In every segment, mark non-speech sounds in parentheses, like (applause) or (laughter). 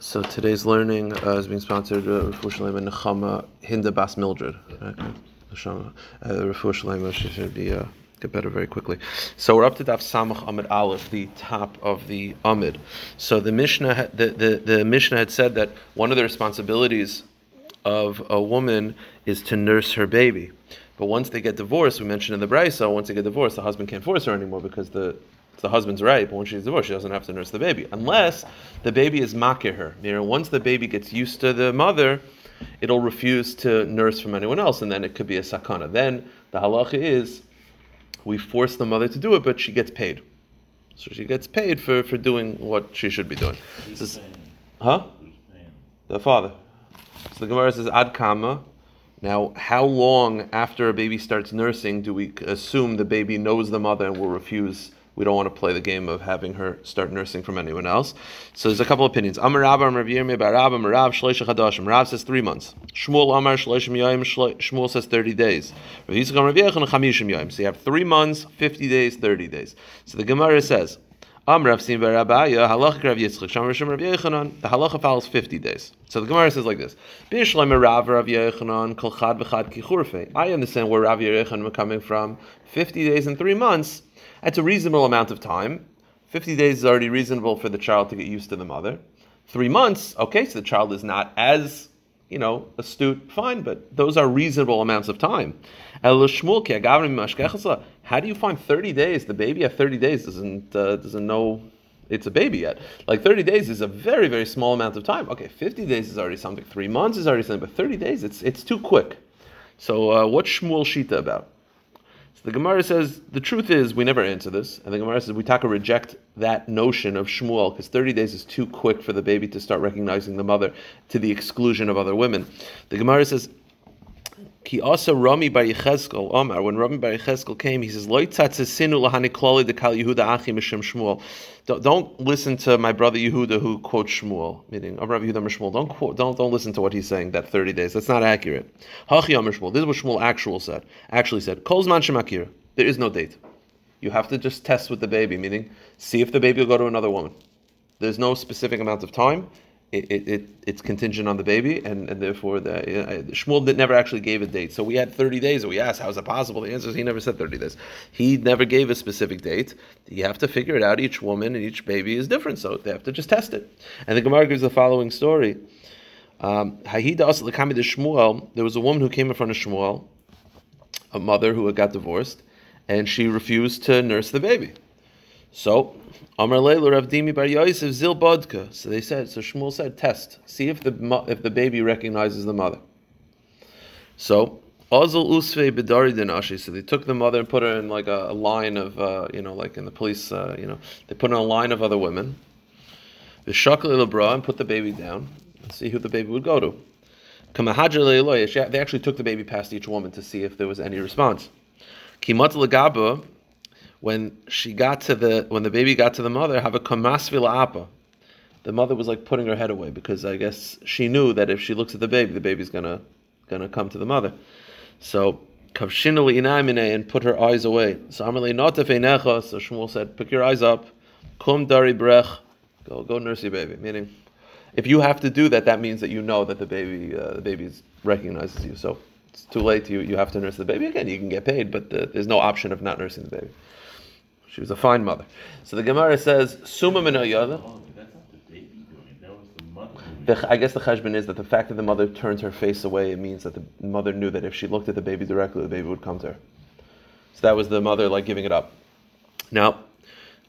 So today's learning uh, is being sponsored uh, Shalema Nechama Hinda Bas Mildred. Okay. Neshama. She should be uh, get better very quickly. So we're up to Daf Samach Amid Aleph, the top of the Amid. So the Mishnah, the, the the Mishnah had said that one of the responsibilities of a woman is to nurse her baby. But once they get divorced, we mentioned in the Brisa, once they get divorced, the husband can't force her anymore because the the husband's right, but when she's divorced, she doesn't have to nurse the baby. Unless the baby is makir her. You know, once the baby gets used to the mother, it'll refuse to nurse from anyone else, and then it could be a sakana. Then the halacha is we force the mother to do it, but she gets paid. So she gets paid for, for doing what she should be doing. Is- huh? The father. So the Gemara says ad kama. Now, how long after a baby starts nursing do we assume the baby knows the mother and will refuse? We don't want to play the game of having her start nursing from anyone else. So there's a couple opinions. Amar Amar Rav Yirmiyah, Bar Rabba, Amar Rav, Shloisha Chadashim. Rav says three months. Shmuel Amar, Shloishim Yoim, Shmuel says 30 days. Rav Yitzchak Amar Rav Yechon, Chamishim Yoim. So you have three months, 50 days, 30 days. So the Gemara says, Am Rav Sim Bar Abaya, Halacha Rav Yitzchak, Sham Rishon Rav Yechanan. The halacha follows 50 days. So the Gemara says like this: Bishleim Rav Rav Yechanan, Kol Chad V'Chad Kichurfe. I understand where Rav Yechanan is coming from. 50 days and three months. That's a reasonable amount of time. 50 days is already reasonable for the child to get used to the mother. Three months, okay, so the child is not as you know, astute, fine, but those are reasonable amounts of time. How do you find 30 days? The baby at 30 days doesn't uh, doesn't know it's a baby yet. Like 30 days is a very, very small amount of time. Okay, 50 days is already something, three months is already something, but 30 days, it's it's too quick. So uh, what's Shmuel Shita about? So the Gemara says the truth is we never answer this, and the Gemara says we taka reject that notion of Shmuel because 30 days is too quick for the baby to start recognizing the mother to the exclusion of other women. The Gemara says. Ki also Rami Bar Yechezkel Omar. When Rami Bar Yechezkel came, he says, "Lo sinu lahani klali de kal Yehuda achi mishem Shmuel." Don't, listen to my brother Yehuda who quotes Shmuel, meaning oh, Amar Rabbi Yehuda Shmuel. Don't quote, don't don't listen to what he's saying. That thirty days, that's not accurate. Hachi Amar Shmuel. This is what Shmuel actual said. Actually said, "Kol zman shemakir." There is no date. You have to just test with the baby, meaning see if the baby will go to another woman. There's no specific amount of time. It, it, it it's contingent on the baby, and, and therefore the uh, Shmuel did, never actually gave a date. So we had 30 days, and we asked, how is it possible? The answer is he never said 30 days. He never gave a specific date. You have to figure it out. Each woman and each baby is different, so they have to just test it. And the Gemara gives the following story. Um, Hahida also the Shmuel, there was a woman who came in front of Shmuel, a mother who had got divorced, and she refused to nurse the baby. So, Amar Leila Rav Dimi Bar Yosef Zil Bodka. So they said, so Shmuel said, test, see if the if the baby recognizes the mother. So, Ozil Usve Bidari Dinashi. So they took the mother and put her in like a, a line of, uh, you know, like in the police, uh, you know, they put in a line of other women. The Shakal Lebra and put the baby down and see who the baby would go to. They actually took the baby past each woman to see if there was any response. Kimat Lagaba when she got to the when the baby got to the mother, have a kamasvila apa. The mother was like putting her head away because I guess she knew that if she looks at the baby, the baby's gonna gonna come to the mother. So kavshinali inamine and put her eyes away. So Amalei notafeinecha. So Shmuel said, pick your eyes up. Kum dari brech. Go go nurse your baby. Meaning, if you have to do that, that means that you know that the baby uh, the baby recognizes you. So it's too late. You you have to nurse the baby again. You can get paid, but uh, there's no option of not nursing the baby. She was a fine mother. So the Gemara says, Suma min hayada. But that's not the baby doing it. That was the mother. doing it. The- I guess the cheshbon is that the fact that the mother turns her face away, it means that the mother knew that if she looked at the baby directly, the baby would come to her. So that was the mother like giving it up. Now,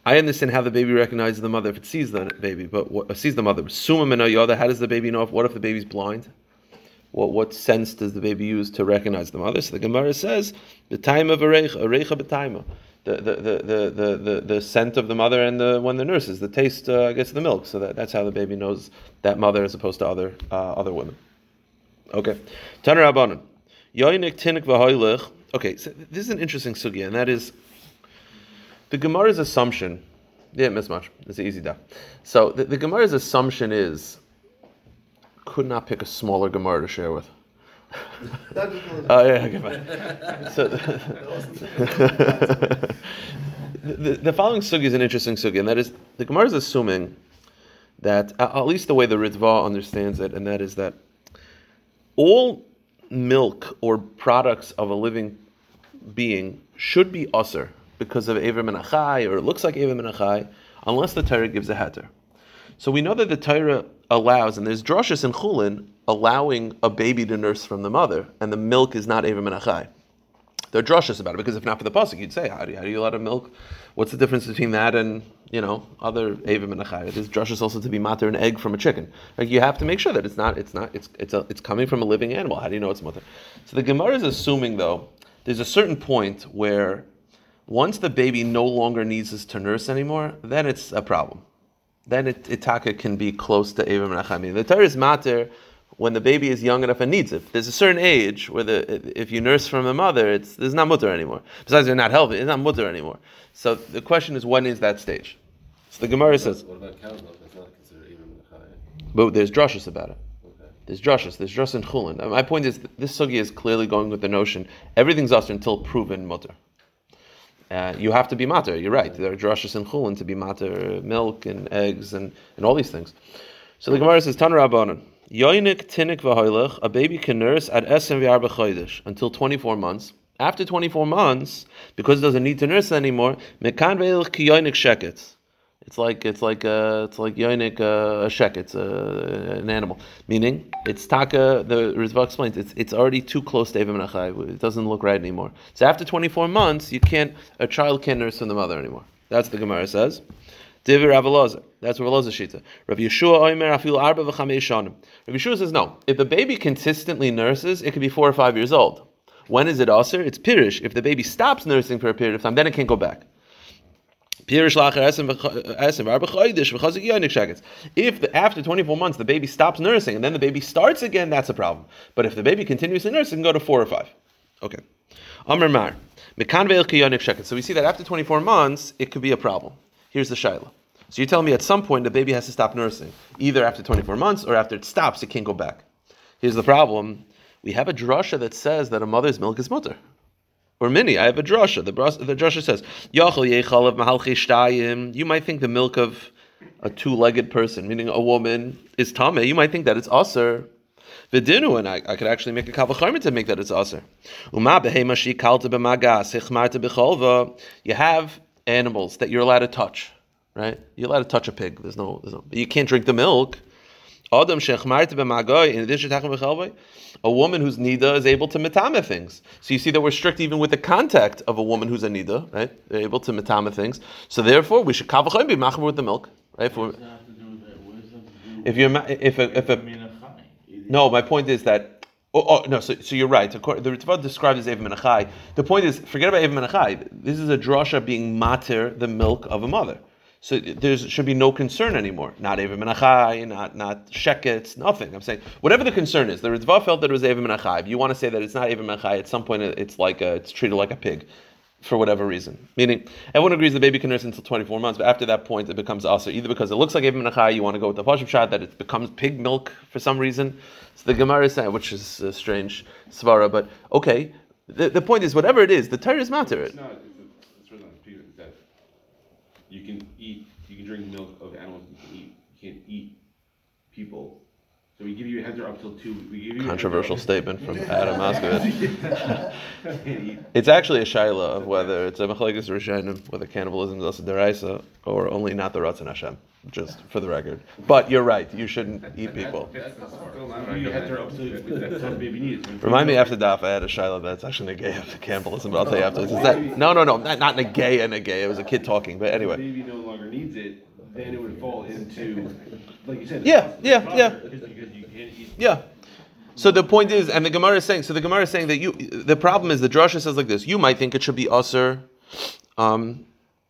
I understand how the baby recognizes the mother if it sees the baby, but what, uh, sees the mother. Suma min hayada. How does the baby know? If, what if the baby's blind? What what sense does the baby use to recognize the mother? So the Gemara says, the time of arecha, arecha b'taima. The, the, the, the, the, the, scent of the mother and the when the nurses, the taste, uh, I guess, of the milk. So that, that's how the baby knows that mother as opposed to other uh, other women. Okay, Taner Rabbanon, Yoinik tinik v'hoylech. Okay, so this is an interesting sugya, and that is the Gemara's assumption. Yeah, miss much. It's an easy da. So the, the Gemara's assumption is could not pick a smaller Gemara to share with. Oh yeah, okay, fine. So, (laughs) the, the, following sugi is an interesting sugi, and that is the Gemara is assuming that at least the way the Ritva understands it, and that is that all milk or products of a living being should be usr because of Ever Menachai, or it looks like Ever Menachai, unless the Torah gives a heter. So we know that the Torah allows, and there's drushes in Chulin allowing a baby to nurse from the mother, and the milk is not Ever Menachai. They're drushes about it because if not for the pasuk, you'd say, how do you, how do you allow milk? What's the difference between that and you know other avim and achai? It is drushes also to be matter an egg from a chicken. Like you have to make sure that it's not it's not it's it's a, it's coming from a living animal. How do you know it's mother? So the Gemara is assuming though there's a certain point where once the baby no longer needs us to nurse anymore, then it's a problem. Then it, itaka can be close to avim and achai. I mean, the Torah is matter when the baby is young enough and needs it. There's a certain age where the, if you nurse from a mother, it's there's not mutter anymore. Besides, they're not healthy. It's not mutter anymore. So the question is, when is that stage? So the Gemara says, What about cow's milk? That's not considered even but there's drushes about it. Okay. There's drushes. There's drus and chulin. Uh, My point is, this sugi is clearly going with the notion everything's us until proven mutter. Uh, you have to be matter. You're right. There are drushes and chulin to be matter, milk and eggs and, and all these things. So the Gemara says, Tan Rabbanon, Yoinik tinik v'hoilech, a baby can nurse at esem v'arba until 24 months. After 24 months, because it doesn't need to nurse anymore, mekan ki yoinik sheketz. It's like it's like uh, it's like yoinik uh, a shek. It's uh, an animal. Meaning, it's taka. The Ritva explains it's it's already too close to Evim Nachai. It doesn't look right anymore. So after 24 months, you can't a child can't nurse from the mother anymore. That's the Gemara says. Divi Rav. That's Rav shita. Rav Yeshua Oimer Afil Arba v'Chamei Shanim. Rav Yeshua says no. If the baby consistently nurses, it could be four or five years old. When is it aser? It's pirish. If the baby stops nursing for a period of time, then it can't go back. If the, after 24 months the baby stops nursing and then the baby starts again, that's a problem. But if the baby continues to nurse, it can go to four or five. Okay. Amr Mar. So we see that after 24 months, it could be a problem. Here's the shaila. So you're telling me at some point the baby has to stop nursing, either after 24 months or after it stops, it can't go back. Here's the problem. We have a drasha that says that a mother's milk is mutter. Or mini, I have a drasha. The, the drasha says, Yachal of. You might think the milk of a two-legged person, meaning a woman, is tame. You might think that it's aser. Vidinu, and I, I could actually make a kavacharmit to make that it's aser. You have animals that you're allowed to touch, right? You're allowed to touch a pig. There's no, there's no, but you can't drink the milk. Adam shechmarta b'magoy, in addition to a woman who's nida is able to metame things. So you see that we're strict even with the contact of a woman who's a nida, right? They're able to metame things. So therefore, we should kavachayim be machmer with the milk, right? If, we're, What does that have to do with that? What does that have to do with if you're if a, if I a mean, a no, my point is that. Oh, oh no, so, so you're right. The Ritva described as Evim Menachai. The point is, forget about Evim Menachai. This is a drasha being mater, the milk of a mother. So there should be no concern anymore. Not Evim Menachai, not not shekets, nothing. I'm saying whatever the concern is. The Ritva felt that it was Evim Menachai. If you want to say that it's not Evim Menachai, at some point it's like a, it's treated like a pig. For whatever reason, meaning everyone agrees the baby can nurse until 24 months, but after that point it becomes also either because it looks like Evim Menachai, you want to go with the Pashim shot that it becomes pig milk for some reason. So the Gemara is saying, which is a strange svara, but okay. The, the point is, whatever it is, the Torah is matter. It's not. It's, really not that you can eat. You can drink milk of animals. You can eat. You can't eat people. So we give you a heads up till two. We give you a Controversial heads statement from Adam Moskovitz. up. (laughs) Can't eat. It's actually a shaila of whether it's a machlekes rishonim, whether cannibalism is also deraisa or only not the ratzon Hashem. Just for the record, but you're right. You shouldn't eat people. That's not smart. We give you a heads up till that's what baby needs. Remind me after daf. I had a shaila that's actually negay of cannibalism, but I'll tell you afterwards. Is that no, no, no, not, not negay and negay. It was a kid talking, but anyway. baby no longer needs it, then it would fall into, like you said. Yeah, yeah, yeah. Because because you can't eat. Yeah. So the point is, and the Gemara is saying, so the Gemara is saying that you, the problem is the drasha says like this: you might think it should be usher, um,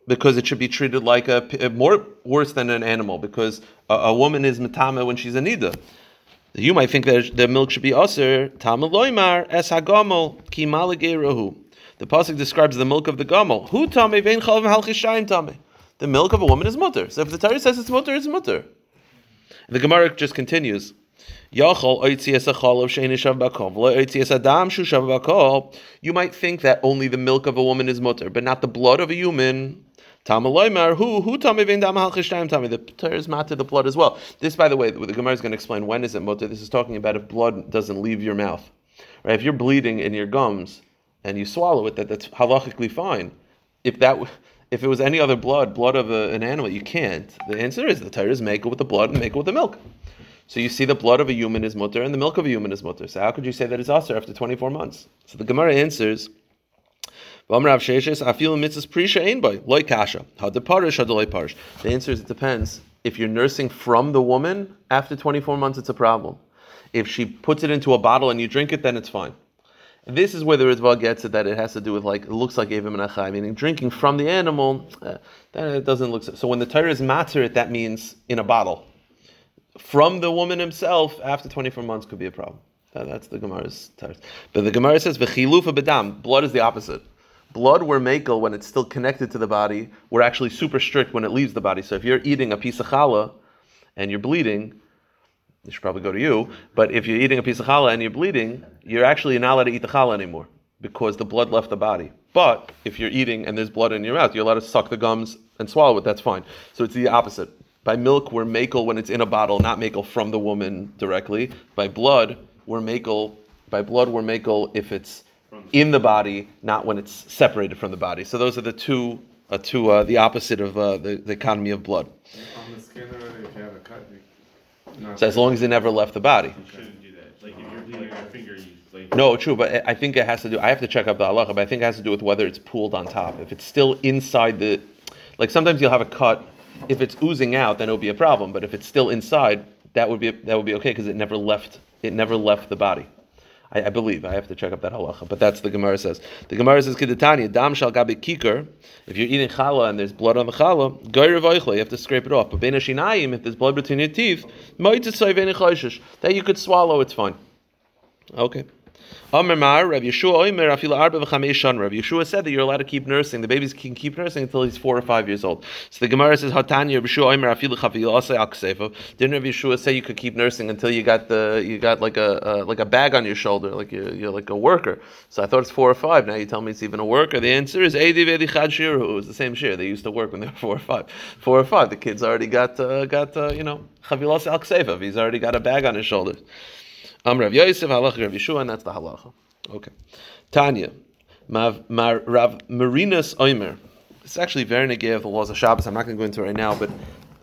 because it should be treated like a, more worse than an animal, because a, a woman is matama when she's a nida. You might think that the milk should be usher. Tama loymar es hagamol ki malagerahu. The pasuk describes the milk of the gamol. Who tame vein chalav halchishayim tame. The milk of a woman is mutter. So if the Torah says it's mutter, it's mutter. The Gemara just continues. You might think that only the milk of a woman is mutter, but not the blood of a human. The is matter the blood as well. This, by the way, the Gemara is going to explain when is it mutter. This is talking about if blood doesn't leave your mouth. Right? If you're bleeding in your gums and you swallow it, that, that's halachically fine. If that if it was any other blood, blood of a, an animal, you can't. The answer is the Torah is make it with the blood and make it with the milk. So you see the blood of a human is mutter and the milk of a human is mutter. So how could you say that it's aser after 24 months? So the Gemara answers, the answer is it depends. If you're nursing from the woman, after 24 months, it's a problem. If she puts it into a bottle and you drink it, then it's fine. This is where the Ritva gets it that it has to do with like it looks like Evim and Achai, meaning drinking from the animal. Uh, then it doesn't look so. So when the Torah is matter, it that means in a bottle. From the woman himself, after 24 months could be a problem. That, that's the Gemara's Torah. But the Gemara says v'chilufa bedam. Blood is the opposite. Blood we're makel when it's still connected to the body. We're actually super strict when it leaves the body. So if you're eating a piece of challah and you're bleeding, they should probably go to you. But if you're eating a piece of challah and you're bleeding, you're actually not allowed to eat the challah anymore because the blood left the body. But if you're eating and there's blood in your mouth, you're allowed to suck the gums and swallow it. That's fine. So it's the opposite. By milk, we're makel when it's in a bottle, not makel from the woman directly. By blood, we're makel. By blood, we're makel if it's in the body, not when it's separated from the body. So those are the two, uh, two uh, the opposite of uh, the, the economy of blood. On the skin if you have a cut, you. Not- So as long as it never left the body. You shouldn't do that. Like if you're bleeding your finger, you like. No, true, but I- I think it has to do. I have to check up the halacha, but I think it has to do with whether it's pooled on top. If it's still inside the, like sometimes you'll have a cut. If it's oozing out, then it'll be a problem. But if it's still inside, that would be that would be okay because it never left. It never left the body. I, I believe I have to check up that halacha, but that's the Gemara says. The Gemara says Kedetani dam shal gabi kikar. If you're eating challah and there's blood on the challah, goyre you have to scrape it off. But bein shinayim, if there's blood between your teeth, that you could swallow, it's fine. Okay. Amar Mar, Rav Yeshua Omer, Afila Arba Shan. Rav Yeshua said that you're allowed to keep nursing. The babies can keep nursing until he's four or five years old. So the Gemara says, Hatanya, Rav Yeshua Omer, Afila Chavila Asay Aksefa. Didn't Rav Yeshua say you could keep nursing until you got the you got like a uh, like a bag on your shoulder, like you're, you're like a worker. So I thought it's four or five. Now you tell me it's even a worker. The answer is Edi Vedi Chad Shiru. The same shir. They used to work when they were four or five. Four or five. The kid's already got uh, got uh, you know Chavilas Al. He's already got a bag on his shoulders. Am Rav Yosef Halach Rav Yeshua, and that's the halacha. Okay. Tanya, Mav, Mar, Rav Marinus Oimer. Is actually very negay of the laws of Shabbos. I'm not going to go into it right now, but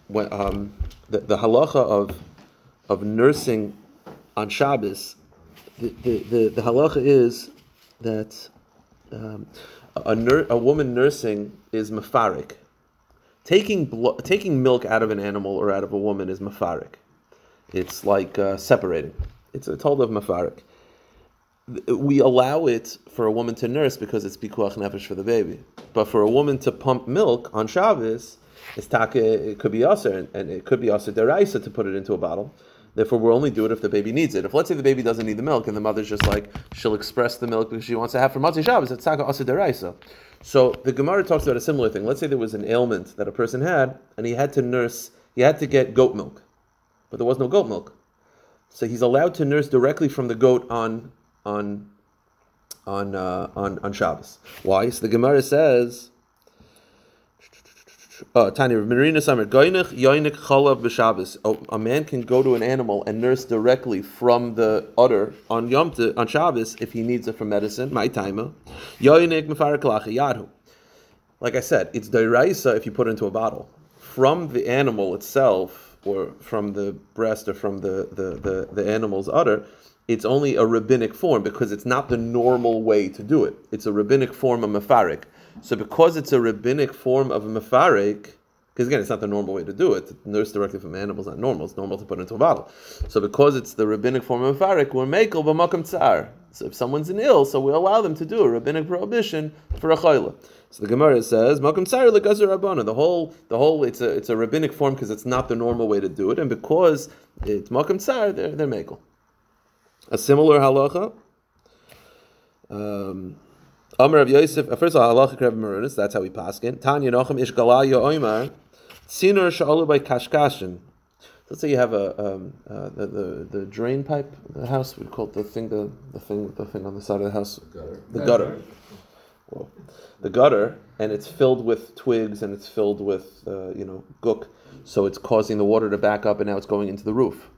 when, um, the, the halacha of of nursing on Shabbos, the, the, the, the halacha is that um, a, nur- a woman nursing is mafarik. Taking blo- taking milk out of an animal or out of a woman is mafarik. It's like uh, separating. It's a told of mafarik we allow it for a woman to nurse because it's pikuach nefesh for the baby. But for a woman to pump milk on Shabbos, it's taka, it could be aser, and it could be aser deraisa to put it into a bottle. Therefore, we'll only do it if the baby needs it. If let's say the baby doesn't need the milk and the mother's just like she'll express the milk because she wants to have for Matzah Shabbos, it's taka aser deraisa. So the Gemara talks about a similar thing. Let's say there was an ailment that a person had, and he had to nurse, he had to get goat milk, but there was no goat milk. So he's allowed to nurse directly from the goat on on on uh, on on Shabbos. Why? So the Gemara says. Uh. Oh, A man can go to an animal and nurse directly from the udder on Yom Tov, on Shabbos if he needs it for medicine. My timer. Like I said, it's deraisa if you put it into a bottle. From the animal itself, or from the breast, or from the, the, the, the animal's udder, it's only a rabbinic form because it's not the normal way to do it. It's a rabbinic form of mafarik. So because it's a rabbinic form of a mafarik, because again, it's not the normal way to do it. To nurse directly from animals not normal. It's normal to put into a bottle. So because it's the rabbinic form of mafarik, we're makel b'makam tsar. So if someone's an ill, so we allow them to do a rabbinic prohibition for a chayla. So the Gemara says, "Makam tsar legazer rabbana." The whole, the whole, it's a, it's a rabbinic form because it's not the normal way to do it, and because it's makam tsar, they're they're makel. A similar halacha. Um, Amr of Yosef. uh, First of all, halacha Reb Marinus. That's how we paskin. Tanya Nochem Ish Galaya Oimar. Tzinur Shalu by Kashkashin. Let's say you have a um, uh, the, the the drain pipe, in the house. We call it the thing, the, the thing, the thing on the side of the house. Gutter. The gutter. Whoa. the gutter and it's filled with twigs and it's filled with uh, you know gook, so it's causing the water to back up and now it's going into the roof.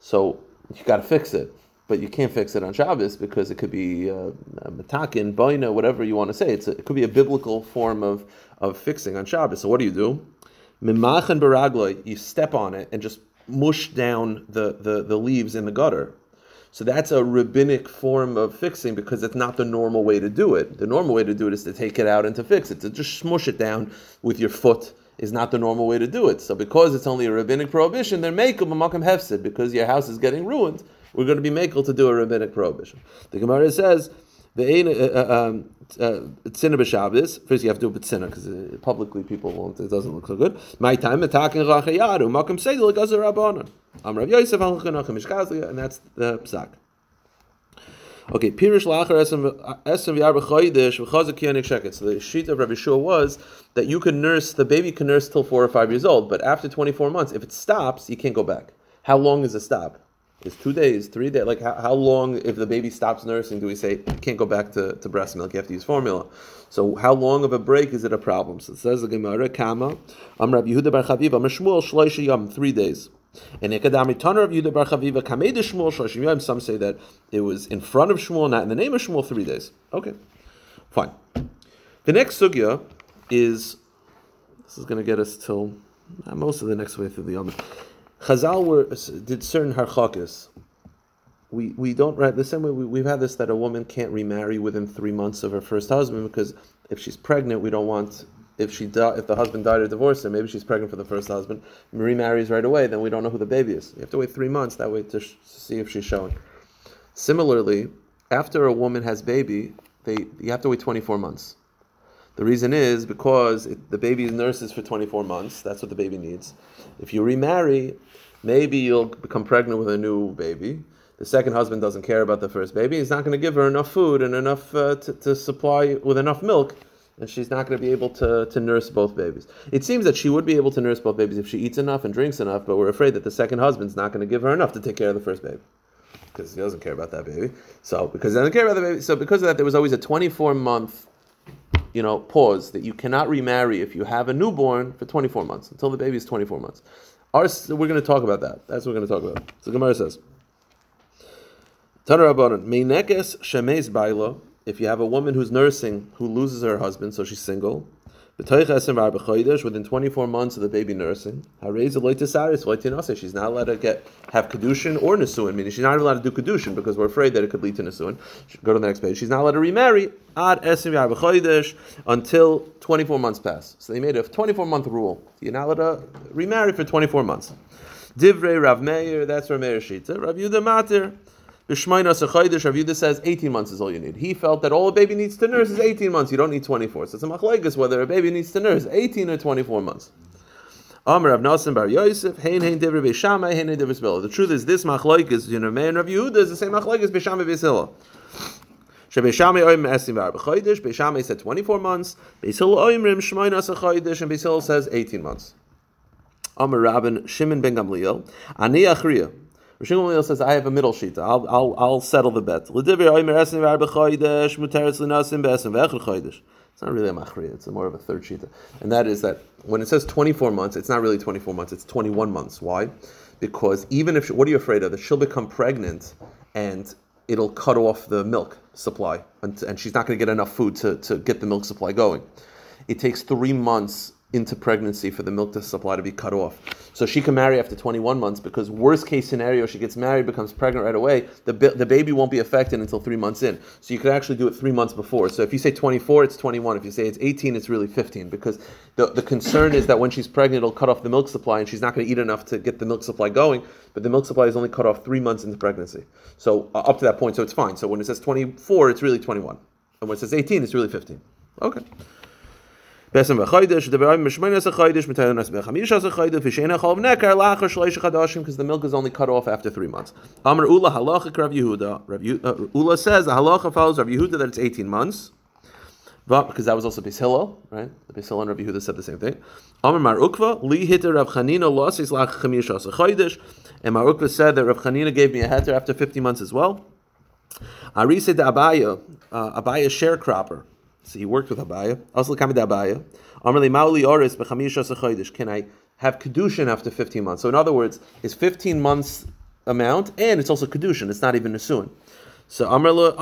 So you got to fix it, but you can't fix it on Shabbos because it could be uh, matakin, boina, whatever you want to say. It's a, it could be a biblical form of of fixing on Shabbos. So what do you do? Mimachan baragloy, you step on it and just mush down the, the, the leaves in the gutter. So that's a rabbinic form of fixing because it's not the normal way to do it. The normal way to do it is to take it out and to fix it. To just smush it down with your foot is not the normal way to do it. So because it's only a rabbinic prohibition, they're makel b'makam hefsid because your house is getting ruined. We're going to be makel to do a rabbinic prohibition. The Gemara says the ein um, tzina b'Shabbos. First, you have to do b'tzina because uh, publicly people won't. It doesn't look so good. My time attacking rachayaru makam seidel gazer rabbanon. Am Rav Yosef halachanach mishkazli, and that's the psak. Okay, Pirish Lacher Esem Yarba Chodesh V'Chazak Kiyanik Sheket. So the sheet of Rabbi Shua was that you can nurse the baby can nurse till four or five years old, but after twenty four months, if it stops, you can't go back. How long is a stop? Is two days, three days? Like how, how long if the baby stops nursing? Do we say can't go back to, to breast milk? You have to use formula. So how long of a break is it a problem? So it says the Gemara Kama Am Rabbi Yehuda Bar Chaviv Am Shloisha Yom three days. And Ekadami Tanur of Yehuda Bar Chaviva Kamei de Shmuel Shloishim Yom. Some say that it was in front of Shmuel, not in the name of Shmuel. Three days. Okay, fine. The next sugya is this is going to get us till uh, most of the next way through the Yom. Chazal were, did certain harchakas. We we don't right the same way we, we've had this that a woman can't remarry within three months of her first husband because if she's pregnant we don't want if she di- if the husband died or divorced her maybe she's pregnant for the first husband remarries right away then we don't know who the baby is you have to wait three months that way to, sh- see if she's showing. Similarly, after a woman has baby, they you have to wait twenty four months. The reason is because it, the baby nurses for 24 months. That's what the baby needs. If you remarry, maybe you'll become pregnant with a new baby. The second husband doesn't care about the first baby. He's not going to give her enough food and enough uh, to, to supply with enough milk, and she's not going to be able to, to nurse both babies. It seems that she would be able to nurse both babies if she eats enough and drinks enough, but we're afraid that the second husband's not going to give her enough to take care of the first baby because he doesn't care about that baby. So because he doesn't care about the baby, so because of that, there was always a 24 month you know, pause that you cannot remarry if you have a newborn for 24 months until the baby is 24 months. Our, we're going to talk about that. That's what we're going to talk about. So Gemara says, Tanarabanan, Meinekes shemes bailo. If you have a woman who's nursing who loses her husband, so she's single, within 24 months of the baby nursing, she's not allowed to get have kedushin or nesuin, meaning she's not allowed to do kedushin because we're afraid that it could lead to nesuin. Go to the next page. She's not allowed to remarry ad until 24 months pass. So they made a 24 month rule. You're not allowed to remarry for 24 months. Divrei Rav Meir, that's Rav Meir Shita. Rav Yudah Matir. B'shmayna Sechaydish, Rav Yudah says 18 months is all you need. He felt that all a baby needs to nurse is 18 months. You don't need 24. So it's a machlekes whether a baby needs to nurse 18 or 24 months. Amr Rav Nasim Bar Yosef, Hein Hein Divrei Beishamai, Hein Hein. The truth is, this machlekes, you know, man Rav Yehuda is the same machlekes Beishamai Beisila. Shebeshamai oim esim var b'chodesh. Beishamai said 24 months. Beisil oimrim shmoyna sechodesh, and Beisil says 18 months. Amr Rabin Shimon ben Gamliel, Ani Achriya. Rishon says, I have a middle sheet. I'll, I'll, I'll settle the bet. It's not really a machriya, it's more of a third sheet. And that is that when it says 24 months, it's not really 24 months, it's 21 months. Why? Because even if, she, what are you afraid of? That she'll become pregnant and it'll cut off the milk supply and, and she's not going to get enough food to, to get the milk supply going. It takes three months into pregnancy for the milk to supply to be cut off. So she can marry after 21 months because worst case scenario, she gets married, becomes pregnant right away. The, the baby won't be affected until three months in. So you could actually do it three months before. So if you say 24, it's 21. If you say it's 18, it's really 15 because the, the concern is that when she's pregnant, it'll cut off the milk supply and she's not going to eat enough to get the milk supply going. But the milk supply is only cut off three months into pregnancy. So uh, up to that point, so it's fine. So when it says 24, it's really 21. And when it says 18, it's really 15. Okay. Besem v'chodesh, the be'ayim mishmenes v'chodesh, mitayonas b'chamisha v'chodesh, v'sheina chol v'nekar, lachar shleish chadashim, because the milk is only cut off after three months. Amr Ula halacha Rav Yehuda. Rav uh, Ula says the halacha follows Rav Yehuda that it's 18 months. But because that was also Beis Hillel, right? Beis Hillel and Rav Yehuda said the same thing. Amr Mar Ukva, li hitter Rav Chanina losis lach chamisha v'chodesh, and Mar Ukva said that Rav Chanina gave me a heter after 50 months as well. Arise de Abaya, uh, Abaya sharecropper. So he worked with Abaya. Also, Kamid Abaya. Amrli Mauli Oris Bechamisha Sechoidish. Can I have Kedushin after 15 months? So, in other words, it's 15 months amount, and it's also Kedushin. It's not even Nesuin. So, Amrlahu,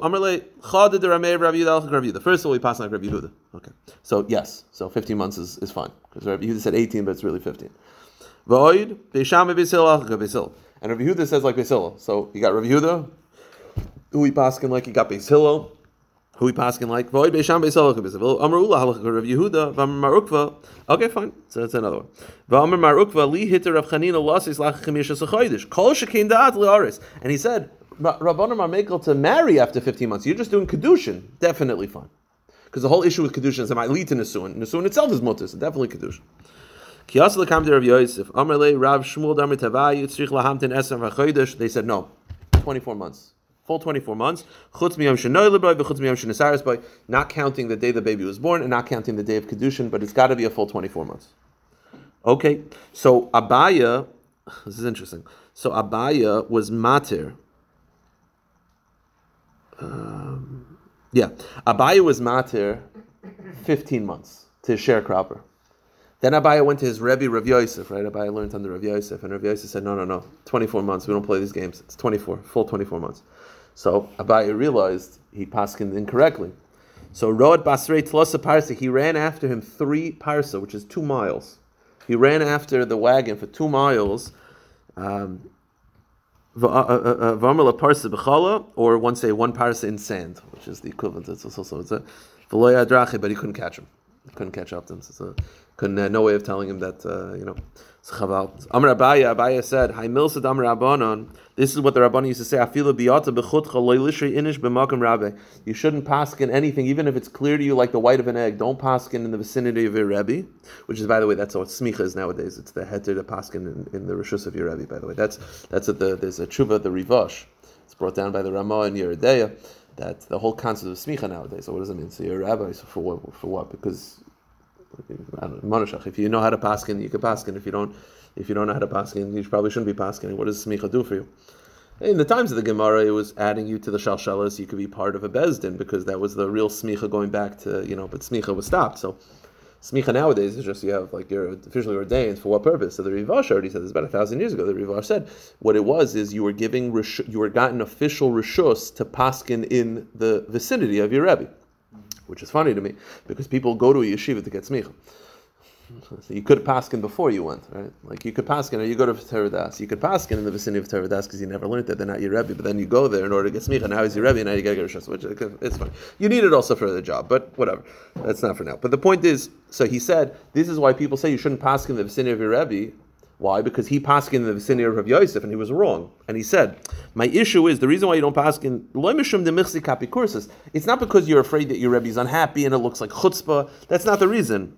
Amrle Chad de Rameh Rabbi Yehuda Rabbi The First all, we pass on Rabbi Yehuda. Okay. So, yes. So, 15 months is, is fine. Because Rabbi Yehuda said 18, but it's really 15. Void, Beisham Beisil Alcha Beisil. And Rabbi Yehuda says like Beisil. So, you got Rabbi Yehuda, who we paskin like, you got Beisil, who we paskin like void beisham beisal beisal amar ula halach Rav Yehuda v'amar marukva. Okay, fine. So that's another one. V'amar marukva li hitter Rav Chanina kol shekein da'at liaris. And he said, Rabbanim are to marry after 15 months. You're just doing kedushin. Definitely fine. Because the whole issue with kedushin is it might lead to nesuin. Nesuin itself is mutter, so definitely kedushin. Kiyas lekam de Rav Yosef. Amar le Rav Shmuel damar tavayi tzrich esam v'choydish. They said no, 24 months full 24 months, by, not counting the day the baby was born and not counting the day of kedushin, but it's got to be a full 24 months. Okay, so Abaya, (laughs) this is interesting. So Abaya was matir. Um, yeah, Abaya was matir 15 months to sharecropper. Then Abaya went to his Rebbe Rav Yosef, right? Abaya learned under Rav Yosef, and Rav Yosef said, "No, no, no, 24 months. We don't play these games. It's 24, full 24 months." So Abaye realized he paskined incorrectly. So Road Basrei Tlosa Parsa, he ran after him three parsa, which is two miles. He ran after the wagon for two miles. Um, Vamala parsa b'chala, or one say one parsa in sand, which is the equivalent. It's also it's a v'loya but he couldn't catch him. He couldn't catch up to him. So couldn't uh, no way of telling him that uh, you know. Amr Abaya, Abaya said, "Hay milsad Rabbanon." This is what the Rabbanon used to say. You shouldn't paskin anything, even if it's clear to you like the white of an egg. Don't paskin in the vicinity of your rebbe, which is, by the way, that's what smicha is nowadays. It's the heter to paskin in, in the rishus of your rebbe. By the way, that's that's what the there's a tshuva the rivash. It's brought down by the Ramah and Yoreh Deah that the whole concept of smicha nowadays. So what does it mean? So you're a rabbi so for what? For what? Because if you know how to paskin, you can paskin. If you don't, if you don't know how to paskin, you probably shouldn't be paskin. What does smicha do for you? In the times of the Gemara, it was adding you to the shalshalas. You could be part of a bezdin because that was the real smicha going back to you know. But smicha was stopped. So smicha nowadays is just you have like you're officially ordained for what purpose? So the Rivash already said this about a thousand years ago. The Rivash said what it was is you were giving you were gotten official rishus to paskin in the vicinity of your rebbe which is funny to me because people go to a yeshiva to get smicha. So you could paskin before you went, right? Like you could paskin, or you go to Teredas. You could paskin in the vicinity of Teredas because you never learned that they're not your rebbe. But then you go there in order to get smicha. Now he's your rebbe, and now you got to get a shus, which it's fine. You need it also for the job, but whatever. That's not for now. But the point is, so he said, this is why people say you shouldn't paskin in the vicinity of your rebbe why? Because he paskin in the vicinity of Rav Yosef, and he was wrong. And he said, "My issue is the reason why you don't paskin loymishum de kapi kursus. It's not because you're afraid that your rebbe is unhappy and it looks like chutzpah. That's not the reason.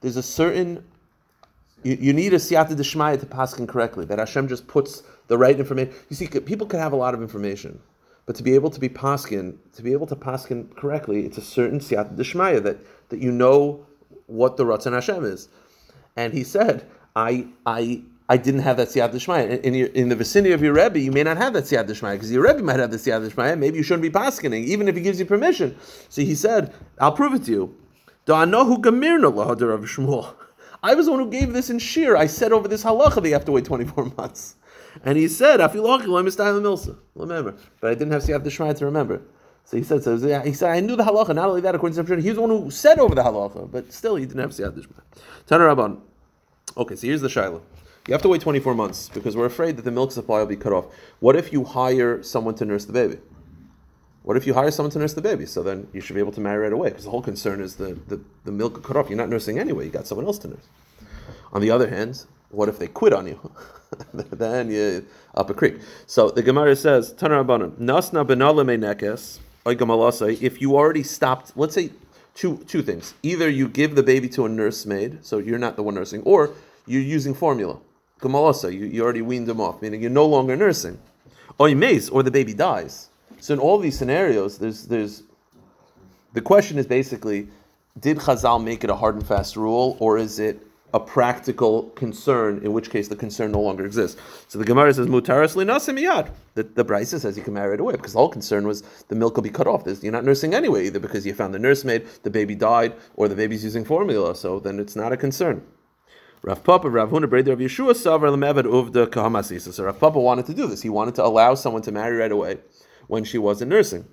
There's a certain you, you need a siyata deshmaya to paskin correctly. That Hashem just puts the right information. You see, people can have a lot of information, but to be able to be paskin, to be able to paskin correctly, it's a certain siyata deshmaya that that you know what the Ratzon Hashem is. And he said, I, I, I didn't have that siyat d'shmaya. In, in, the vicinity of your Rebbe, you may not have that siyat d'shmaya, because your Rebbe might have the siyat d'shmaya. Maybe you shouldn't be paskening, even if he gives you permission. So he said, I'll prove it to you. Do (laughs) I was the one who gave this in Shir. I said over this halacha that you have to wait 24 (laughs) months. And he said, Remember, But I didn't have siyat d'shmaya to remember. So he said, so he said, I knew the halacha. Not only that, according to some he was the one who said over the halacha, but still he didn't have siyad dishma. Tana Rabban. Okay, so here's the shaila. You have to wait 24 months because we're afraid that the milk supply will be cut off. What if you hire someone to nurse the baby? What if you hire someone to nurse the baby? So then you should be able to marry right away because the whole concern is the, the, the milk cut off. You're not nursing anyway. You got someone else to nurse. On the other hand, what if they quit on you? (laughs) then you up a creek. So the Gemara says, Tana Rabbanon, Nasna benalame nekes if you already stopped, let's say two two things. Either you give the baby to a nursemaid, so you're not the one nursing, or you're using formula. Gamalasa, you, you already weaned them off, meaning you're no longer nursing. Or you or the baby dies. So in all these scenarios, there's there's the question is basically, did Chazal make it a hard and fast rule, or is it a practical concern, in which case the concern no longer exists. So the Gemara says, Mutaras linasim. The, the Brisa says you can marry it away because the whole concern was the milk will be cut off. You're not nursing anyway, either because you found the nursemaid, the baby died, or the baby's using formula, so then it's not a concern. Rav Papa, Rav Huna, Breder, Rav Yeshua, Savar, Lemevad, Uvda, Kahamasisa. So Rav Papa wanted to do this. He wanted to allow someone to marry right away when she wasn't nursing.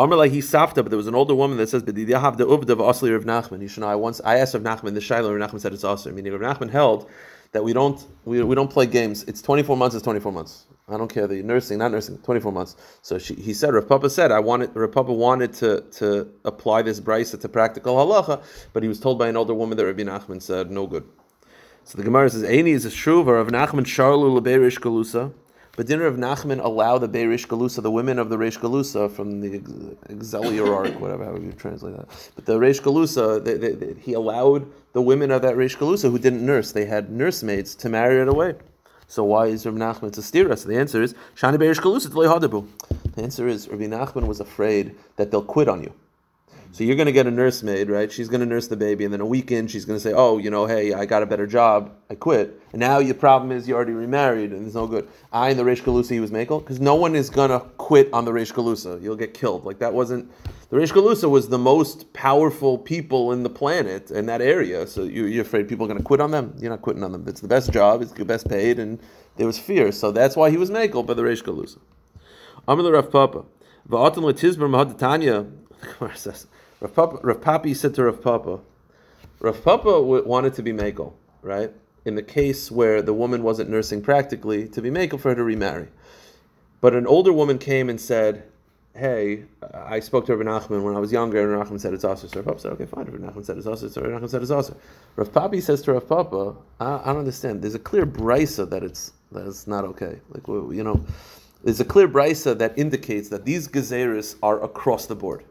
Amr he safta, but there was an older woman that says, "B'didiyahav the uvda of Asli Rav Nachman." You should know. I once I asked Rav Nachman the shaila. Rav Nachman said it's Asli. Meaning Rav Nachman held that we don't we, we don't play games. It's twenty four months. It's twenty four months. I don't care the nursing, not nursing. Twenty four months. So she, he said, Rav Papa said, I wanted Rav Papa wanted to to apply this brisa to practical halacha, but he was told by an older woman that Rabbi Nachman said no good. So the Gemara says, Aini is a shruva of Nachman Sharlu Leberish Galusa. But didn't Rav Nachman allow the Beirish Galusa, the women of the Reish Galusa from the Exilarch, whatever, how you translate that. But the Reish Galusa, they, they, they, he allowed the women of that Reish Galusa who didn't nurse, they had nursemaids to marry it away. So why is Rav Nachman to steer us? The answer is, Shani Beirish Galusa The answer is, Rabbi Nachman was afraid that they'll quit on you. So you're going to get a nursemaid, right? She's going to nurse the baby, and then a week in, she's going to say, "Oh, you know, hey, I got a better job. I quit." And now your problem is you already remarried, and it's no good. I and the Reish Galusa he was makel because no one is going to quit on the Reish Galusa. You'll get killed. Like that wasn't the Reish Galusa was the most powerful people in the planet in that area. So you, you're afraid people are going to quit on them? You're not quitting on them. It's the best job. It's the best paid, and there was fear. So that's why he was makel by the Reish Galusa. Amr Rav Papa. Letizber mahadatanya. (laughs) says. Rav, Papa, Rav Papi said to Rav Papa, Rav Papa wanted to be Mekel, right? In the case where the woman wasn't nursing practically, to be Mekel for her to remarry. But an older woman came and said, Hey, I spoke to Rav Nachman when I was younger, and Nachman said it's also. So Rav Papa said, Okay, fine. Rav Nachman said it's also. So Rav Nachman said it's also. Rav Papi says to Rav Papa, I, I don't understand. There's a clear brisa that it's that it's not okay. Like you know, there's a clear brisa that indicates that these gezeris are across the board.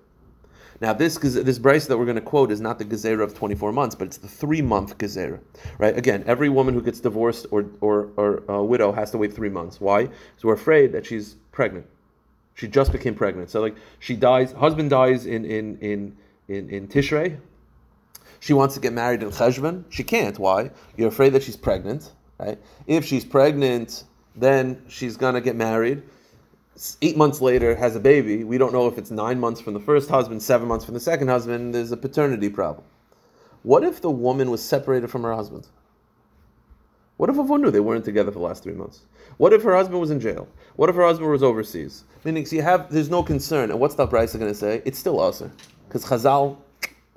Now, this this brisa that we're going to quote is not the gezerah of 24 months, but it's the three month gezerah. Right? Again, every woman who gets divorced or or, or a widow has to wait three months. Why? Because we're afraid that she's pregnant. She just became pregnant. So, like, she dies. Husband dies in in in in, in Tishrei. She wants to get married in Cheshvan. She can't. Why? You're afraid that she's pregnant. Right? If she's pregnant, then she's gonna get married eight months later has a baby, we don't know if it's nine months from the first husband, seven months from the second husband, there's a paternity problem. What if the woman was separated from her husband? What if everyone knew they weren't together for the last three months? What if her husband was in jail? What if her husband was overseas? Meaning, so you have, there's no concern. And what's that Brisa going to say? It's still Aser. Because Chazal,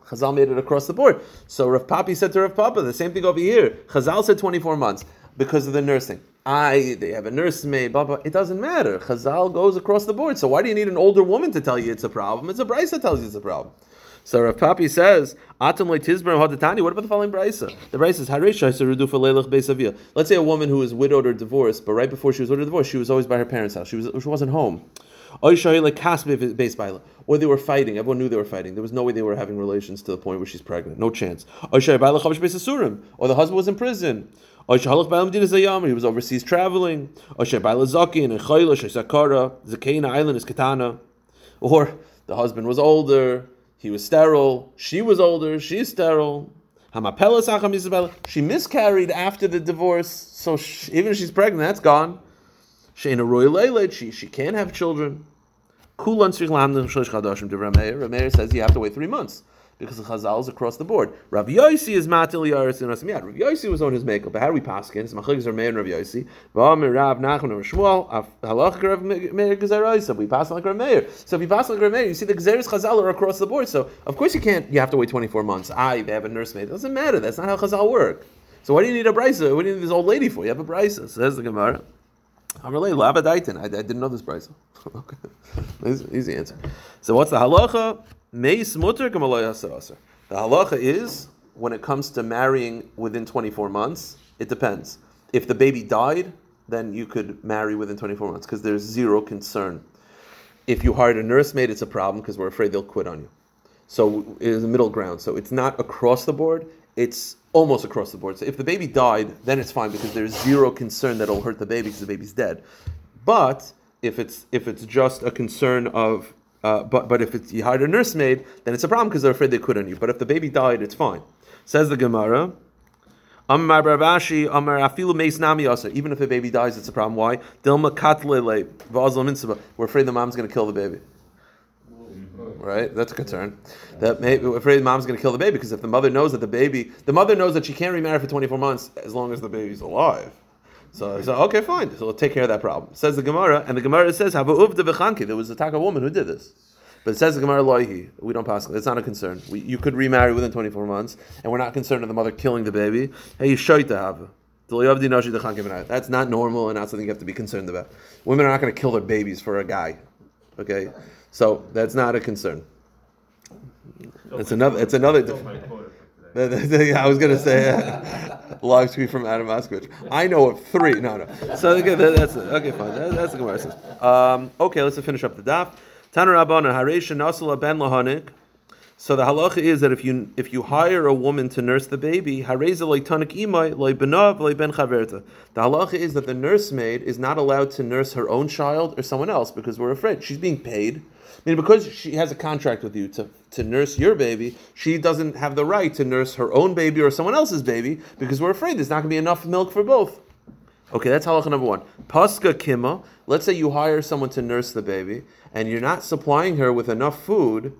Chazal made it across the board. So Rav Papi said to Rav Papa, the same thing over here. Chazal said 24 months because of the nursing. I they have a nursemaid, blah blah. It doesn't matter. Chazal goes across the board. So why do you need an older woman to tell you it's a problem? It's a brisa that tells you it's a problem. So Rav Papi says, "Atam hadatani." What about the following brisa? The brisa says, "Haresha serudufa leilach beisavia." Let's say a woman who is widowed or divorced, but right before she was widowed or divorced, she was always by her parents' house. She was she wasn't home. Or they were fighting. Everyone knew they were fighting. There was no way they were having relations to the point where she's pregnant. No chance. Or the husband was in prison. He was overseas traveling. Or the husband was older, he was sterile, she was older, she's sterile. She miscarried after the divorce, so she, even if she's pregnant, that's gone. She she she can't have children. Rameir says you have to wait three months because the Chazal is across the board. Rav Yosi is matil yaris in Rav Yosi was on his makeup, but how do we paskin? It's machlikas Rav Meir and Rav Yosi. V'amir Rav Nachman and Shmuel. Halach Rav Meir gezerayis. We pass like Rav Meir. So if you pass like Rav Meir, you see the gezeres Chazal are across the board. So of course you can't. You have to wait twenty four months. I they have a nursemaid. It doesn't matter. That's not how Chazal work. So why do you need a brisa? What do you need this old lady for? You have a brisa. Says the Gemara. I'm really labadaitin. I, I didn't know this brisa. (laughs) okay, easy, easy answer. So what's the halacha? The halacha is when it comes to marrying within 24 months, it depends. If the baby died, then you could marry within 24 months because there's zero concern. If you hired a nursemaid, it's a problem because we're afraid they'll quit on you. So it's a middle ground. So it's not across the board, it's almost across the board. So if the baby died, then it's fine because there's zero concern that it'll hurt the baby because the baby's dead. But if it's if it's just a concern of uh, but but if it's, you hired a nursemaid, then it's a problem because they're afraid they could on you. But if the baby died, it's fine. Says the Gemara. Even if the baby dies, it's a problem. Why? Katlele. We're afraid the mom's going to kill the baby. Right? That's a concern. That may, we're afraid the mom's going to kill the baby because if the mother knows that the baby, the mother knows that she can't remarry for 24 months as long as the baby's alive. So, so okay, fine. So we'll take care of that problem. Says the Gemara, and the Gemara says, "Have There was a Taka woman who did this. But it says the Gemara loihi. We don't pass. It's not a concern. We, you could remarry within 24 months, and we're not concerned of the mother killing the baby. Hey, you shoy to have. That's not normal and not something you have to be concerned about. Women are not going to kill their babies for a guy. Okay, so that's not a concern. It's another. It's another. (laughs) I was gonna say (laughs) live tweet from Adam Moskowitz. I know of three. No, no. So okay, that's okay. Fine. That, that's the Gemara. Um, okay, let's finish up the daf. Taner Rabbanan Haresha Nasala Ben Lahanik. So the halacha is that if you if you hire a woman to nurse the baby, leibenav leiben chaverta. The halacha is that the nursemaid is not allowed to nurse her own child or someone else because we're afraid she's being paid. I mean, because she has a contract with you to, to nurse your baby, she doesn't have the right to nurse her own baby or someone else's baby because we're afraid there's not going to be enough milk for both. Okay, that's halacha number one. Paska kima. Let's say you hire someone to nurse the baby, and you're not supplying her with enough food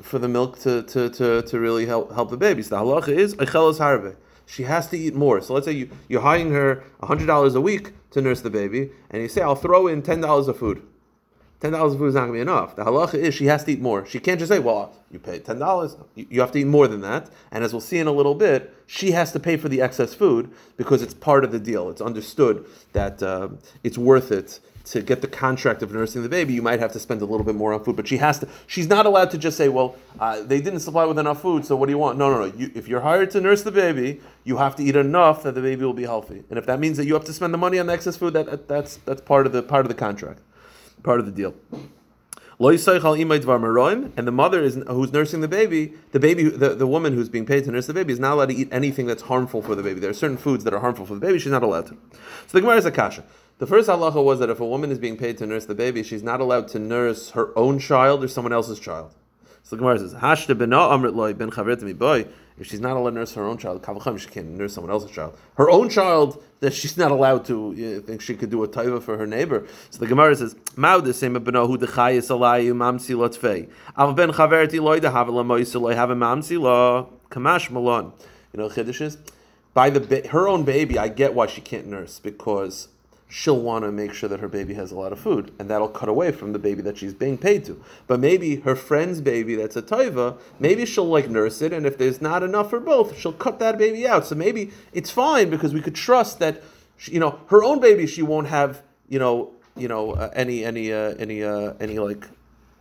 for the milk to, to, to, to really help help the baby. So the halacha is echelos harve. She has to eat more. So let's say you, you're hiring her $100 a week to nurse the baby, and you say, I'll throw in $10 of food. $10 of food is not going to be enough. The halacha is she has to eat more. She can't just say, well, you paid $10. You have to eat more than that. And as we'll see in a little bit, she has to pay for the excess food because it's part of the deal. It's understood that uh, it's worth it to get the contract of nursing the baby, you might have to spend a little bit more on food. But she has to. She's not allowed to just say, "Well, uh, they didn't supply with enough food, so what do you want?" No, no, no. You, if you're hired to nurse the baby, you have to eat enough that the baby will be healthy. And if that means that you have to spend the money on the excess food, that, that's that's part of the part of the contract, part of the deal. And the mother is who's nursing the baby, the baby, the, the woman who's being paid to nurse the baby is not allowed to eat anything that's harmful for the baby. There are certain foods that are harmful for the baby. She's not allowed to. So the Gemara is a kasha. The first halacha was that if a woman is being paid to nurse the baby, she's not allowed to nurse her own child or someone else's child. So the Gemara says, "Hashta amrit loy ben boy." If she's not allowed to nurse her own child, she can't nurse someone else's child. Her own child that she's not allowed to. You think she could do a taiva for her neighbor? So the Gemara says, "Ma'u the same beno hu dechayis alayu mamsi lotzvei. Av ben chaverti loy dehav lamoyis loy have mamsi lo kamash malon." You know, chiddush is by the her own baby. I get why she can't nurse because she'll want to make sure that her baby has a lot of food, and that'll cut away from the baby that she's being paid to. But maybe her friend's baby that's a taiva, maybe she'll like nurse it, and if there's not enough for both, she'll cut that baby out. So maybe it's fine because we could trust that, she, you know, her own baby she won't have, you know, you know, uh, any any uh, any uh, any like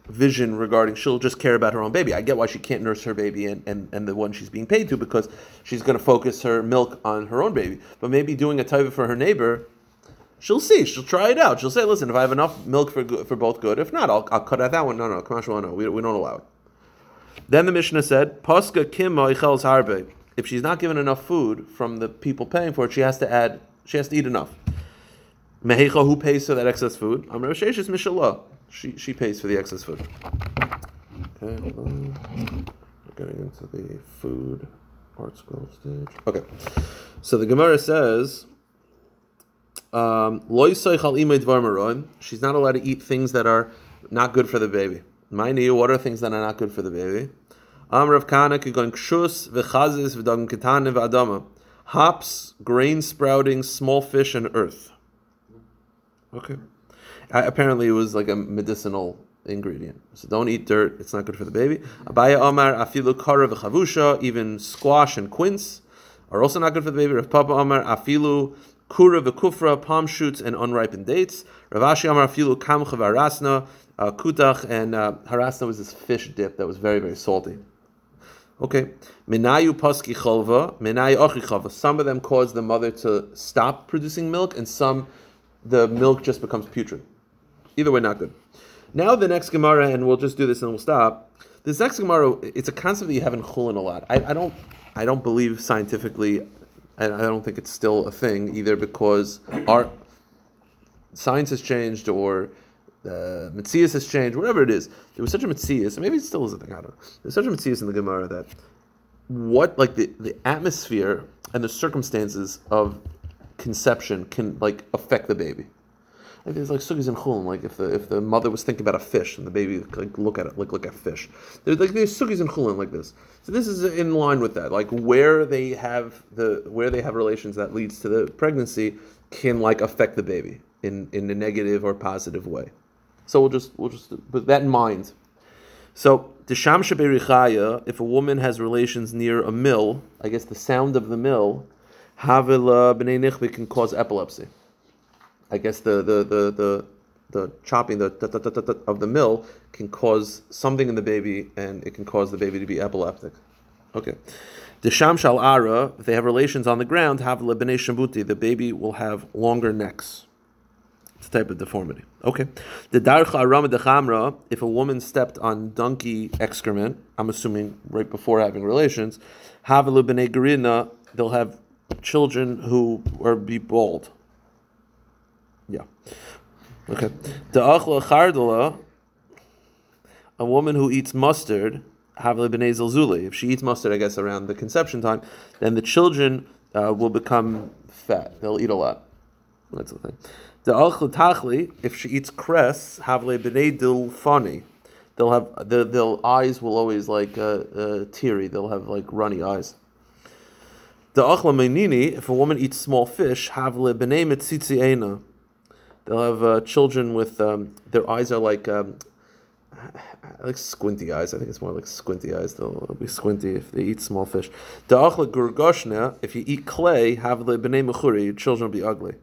vision regarding she'll just care about her own baby. I get why she can't nurse her baby and, and, and the one she's being paid to because she's going to focus her milk on her own baby. But maybe doing a taiva for her neighbor She'll see. She'll try it out. She'll say, "Listen, if I have enough milk for for both, good. If not, I'll, I'll cut out that one. No, no, Kamashwa, no, we, we don't allow it." Then the Mishnah said, "Paska kim harbe." If she's not given enough food from the people paying for it, she has to add. She has to eat enough. Mehecha, who pays for that excess food? Amr Sheshis Mishalah. She she pays for the excess food. Okay, we're getting into the food ArtScroll stage. Okay, so the Gemara says. Um, she's not allowed to eat things that are not good for the baby. Mind you, what are things that are not good for the baby? Hops, grain sprouting, small fish, and earth. Okay. apparently, it was like a medicinal ingredient. So don't eat dirt; it's not good for the baby. Abaye Omar afilu kara v'chavusha, even squash and quince are also not good for the baby. Rav Papa Omar afilu kura v'kufra, palm shoots, and unripened dates. Rav Ashi Amar Filu kamcha v'harasna, uh, kutach, and uh, harasna was this fish dip that was very, very salty. Okay. Minayu paski cholva, minayu ochi cholva. Some of them cause the mother to stop producing milk, and some the milk just becomes putrid. Either way, not good. Now the next Gemara, and we'll just do this and we'll stop. This next Gemara, it's a concept that you have in Chulin a lot. I, I don't, I don't believe scientifically and I don't think it's still a thing either because our science has changed or uh, Metzias has changed, whatever it is. There was such a Metzias, maybe it still is a thing, I don't know. There's such a Metzias in the Gemara that what like the, the atmosphere and the circumstances of conception can like affect the baby. Like there's like sugis and chulin. Like if the if the mother was thinking about a fish and the baby like look at it like look at fish. There's like there's sugis and chulin like this. So this is in line with that. Like where they have the where they have relations that leads to the pregnancy can like affect the baby in in a negative or positive way. So we'll just we'll just put that in mind. So the sham if a woman has relations near a mill, I guess the sound of the mill, havila b'nei nichvi can cause epilepsy. I guess the the the the, the chopping the, of the mill can cause something in the baby, and it can cause the baby to be epileptic. Okay. The sham shal ara, if they have relations on the ground, havila b'nei shambuti, the baby will have longer necks. It's a type of deformity. Okay. The darcha arama dechamra, if a woman stepped on donkey excrement, I'm assuming right before having relations, have b'nei gerina, they'll have children who are be bald. Yeah. Okay. The achla chardala, a woman who eats mustard, havelu b'nei zilzuli. If she eats mustard, I guess around the conception time, then the children uh, will become fat. They'll eat a lot. That's the thing. The alchla tachli, if she eats cress, havle b'nei dil fani, they'll have the their eyes will always like uh, uh, teary. They'll have like runny eyes. The achla menini, if a woman eats small fish, havle b'nei mitzitzi eina, they'll have uh, children with um, their eyes are like. Um, like squinty eyes. I think it's more like squinty eyes. They'll, they'll be squinty if they eat small fish. The achla gurgoshna, if you eat clay, have the b'nei mechuri, your children will be ugly.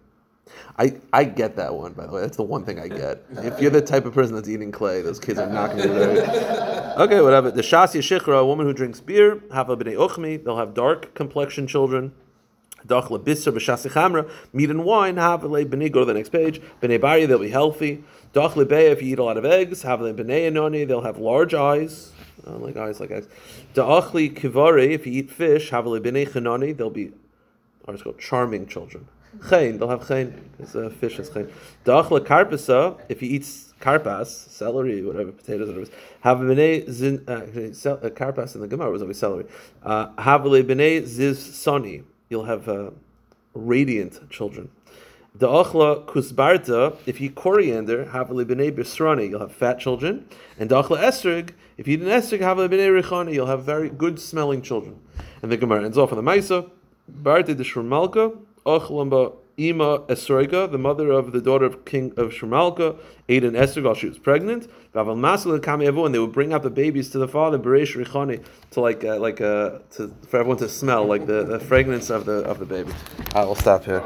I, I get that one, by the way. That's the one thing I get. If you're the type of person that's eating clay, those kids are not going to be very. Okay, whatever. The Shas Yeshichra, a woman who drinks beer, have a b'nei uchmi, they'll have dark complexion children. Dachla bisr b'shasi chamra, meat and wine, have a b'nei, go to the next page. B'nei bari, they'll be healthy. Dachla beya, if you eat a lot of eggs, have a b'nei anoni, they'll have large eyes. Uh, like eyes like eggs. Da'achli kivari, if you eat fish, have a b'nei chanoni, they'll be, or it's called charming children. Chain, they'll have chain. It's a fish is chain. Dachla karpasa, if he eats karpas, celery, whatever, potatoes, whatever. Have b'nei zin, uh, uh, karpas in the Gemara was always celery. Uh, have b'nei ziz soni, you'll have uh, radiant children. Da'achla kusbarta, if you coriander, have b'nei bisrani, you'll have fat children. And da'achla esrig, if you eat an esrig, have b'nei richani, you'll have very good smelling children. And the Gemara ends off on the Maisa. Barti de Shurmalka, Ochlamba Ima Esroiga, the mother of the daughter of King of Shurmalka, ate an esrig while she was pregnant. And they would bring out the babies to the father, Beresh Richani, to like uh, like uh, to for everyone to smell like the, the fragrance of the of the baby. I will stop here.